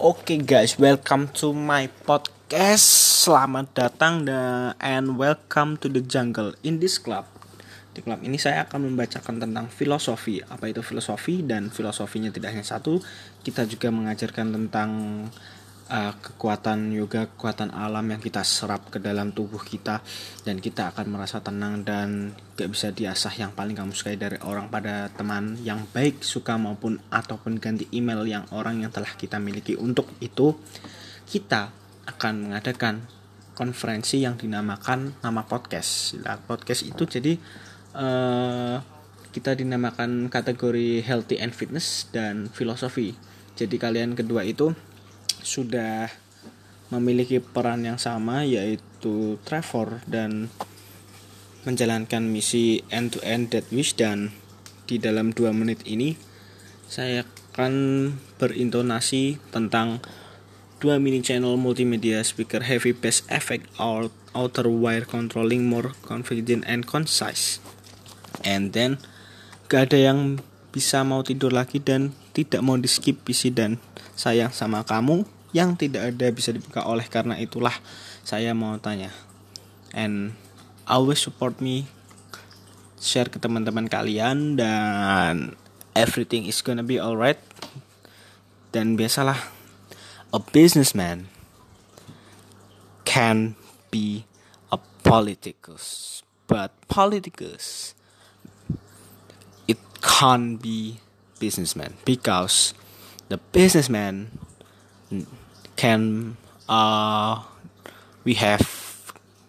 Oke okay guys, welcome to my podcast. Selamat datang dan and welcome to the jungle in this club. Di klub ini saya akan membacakan tentang filosofi. Apa itu filosofi dan filosofinya tidak hanya satu. Kita juga mengajarkan tentang uh, kekuatan yoga, kekuatan alam yang kita serap ke dalam tubuh kita dan kita akan merasa tenang dan gak bisa diasah yang paling kamu sukai dari orang pada teman yang baik suka maupun ataupun ganti email yang orang yang telah kita miliki untuk itu kita akan mengadakan konferensi yang dinamakan nama podcast. Nah, podcast itu jadi uh, kita dinamakan kategori healthy and fitness dan filosofi. Jadi kalian kedua itu sudah memiliki peran yang sama yaitu Trevor dan menjalankan misi end to end dead wish. Dan di dalam dua menit ini saya akan berintonasi tentang dua mini channel multimedia speaker heavy bass effect outer wire controlling more confident and concise. And then gak ada yang bisa mau tidur lagi dan tidak mau di skip PC dan sayang sama kamu yang tidak ada bisa dibuka oleh karena itulah saya mau tanya. And always support me share ke teman-teman kalian dan everything is gonna be alright. Dan biasalah a businessman can be a politicus but politicus it can't be businessman. Because the businessman can uh, we have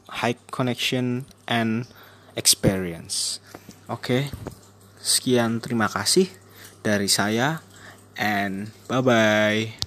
high connection and experience. Oke, okay. sekian terima kasih dari saya and bye bye.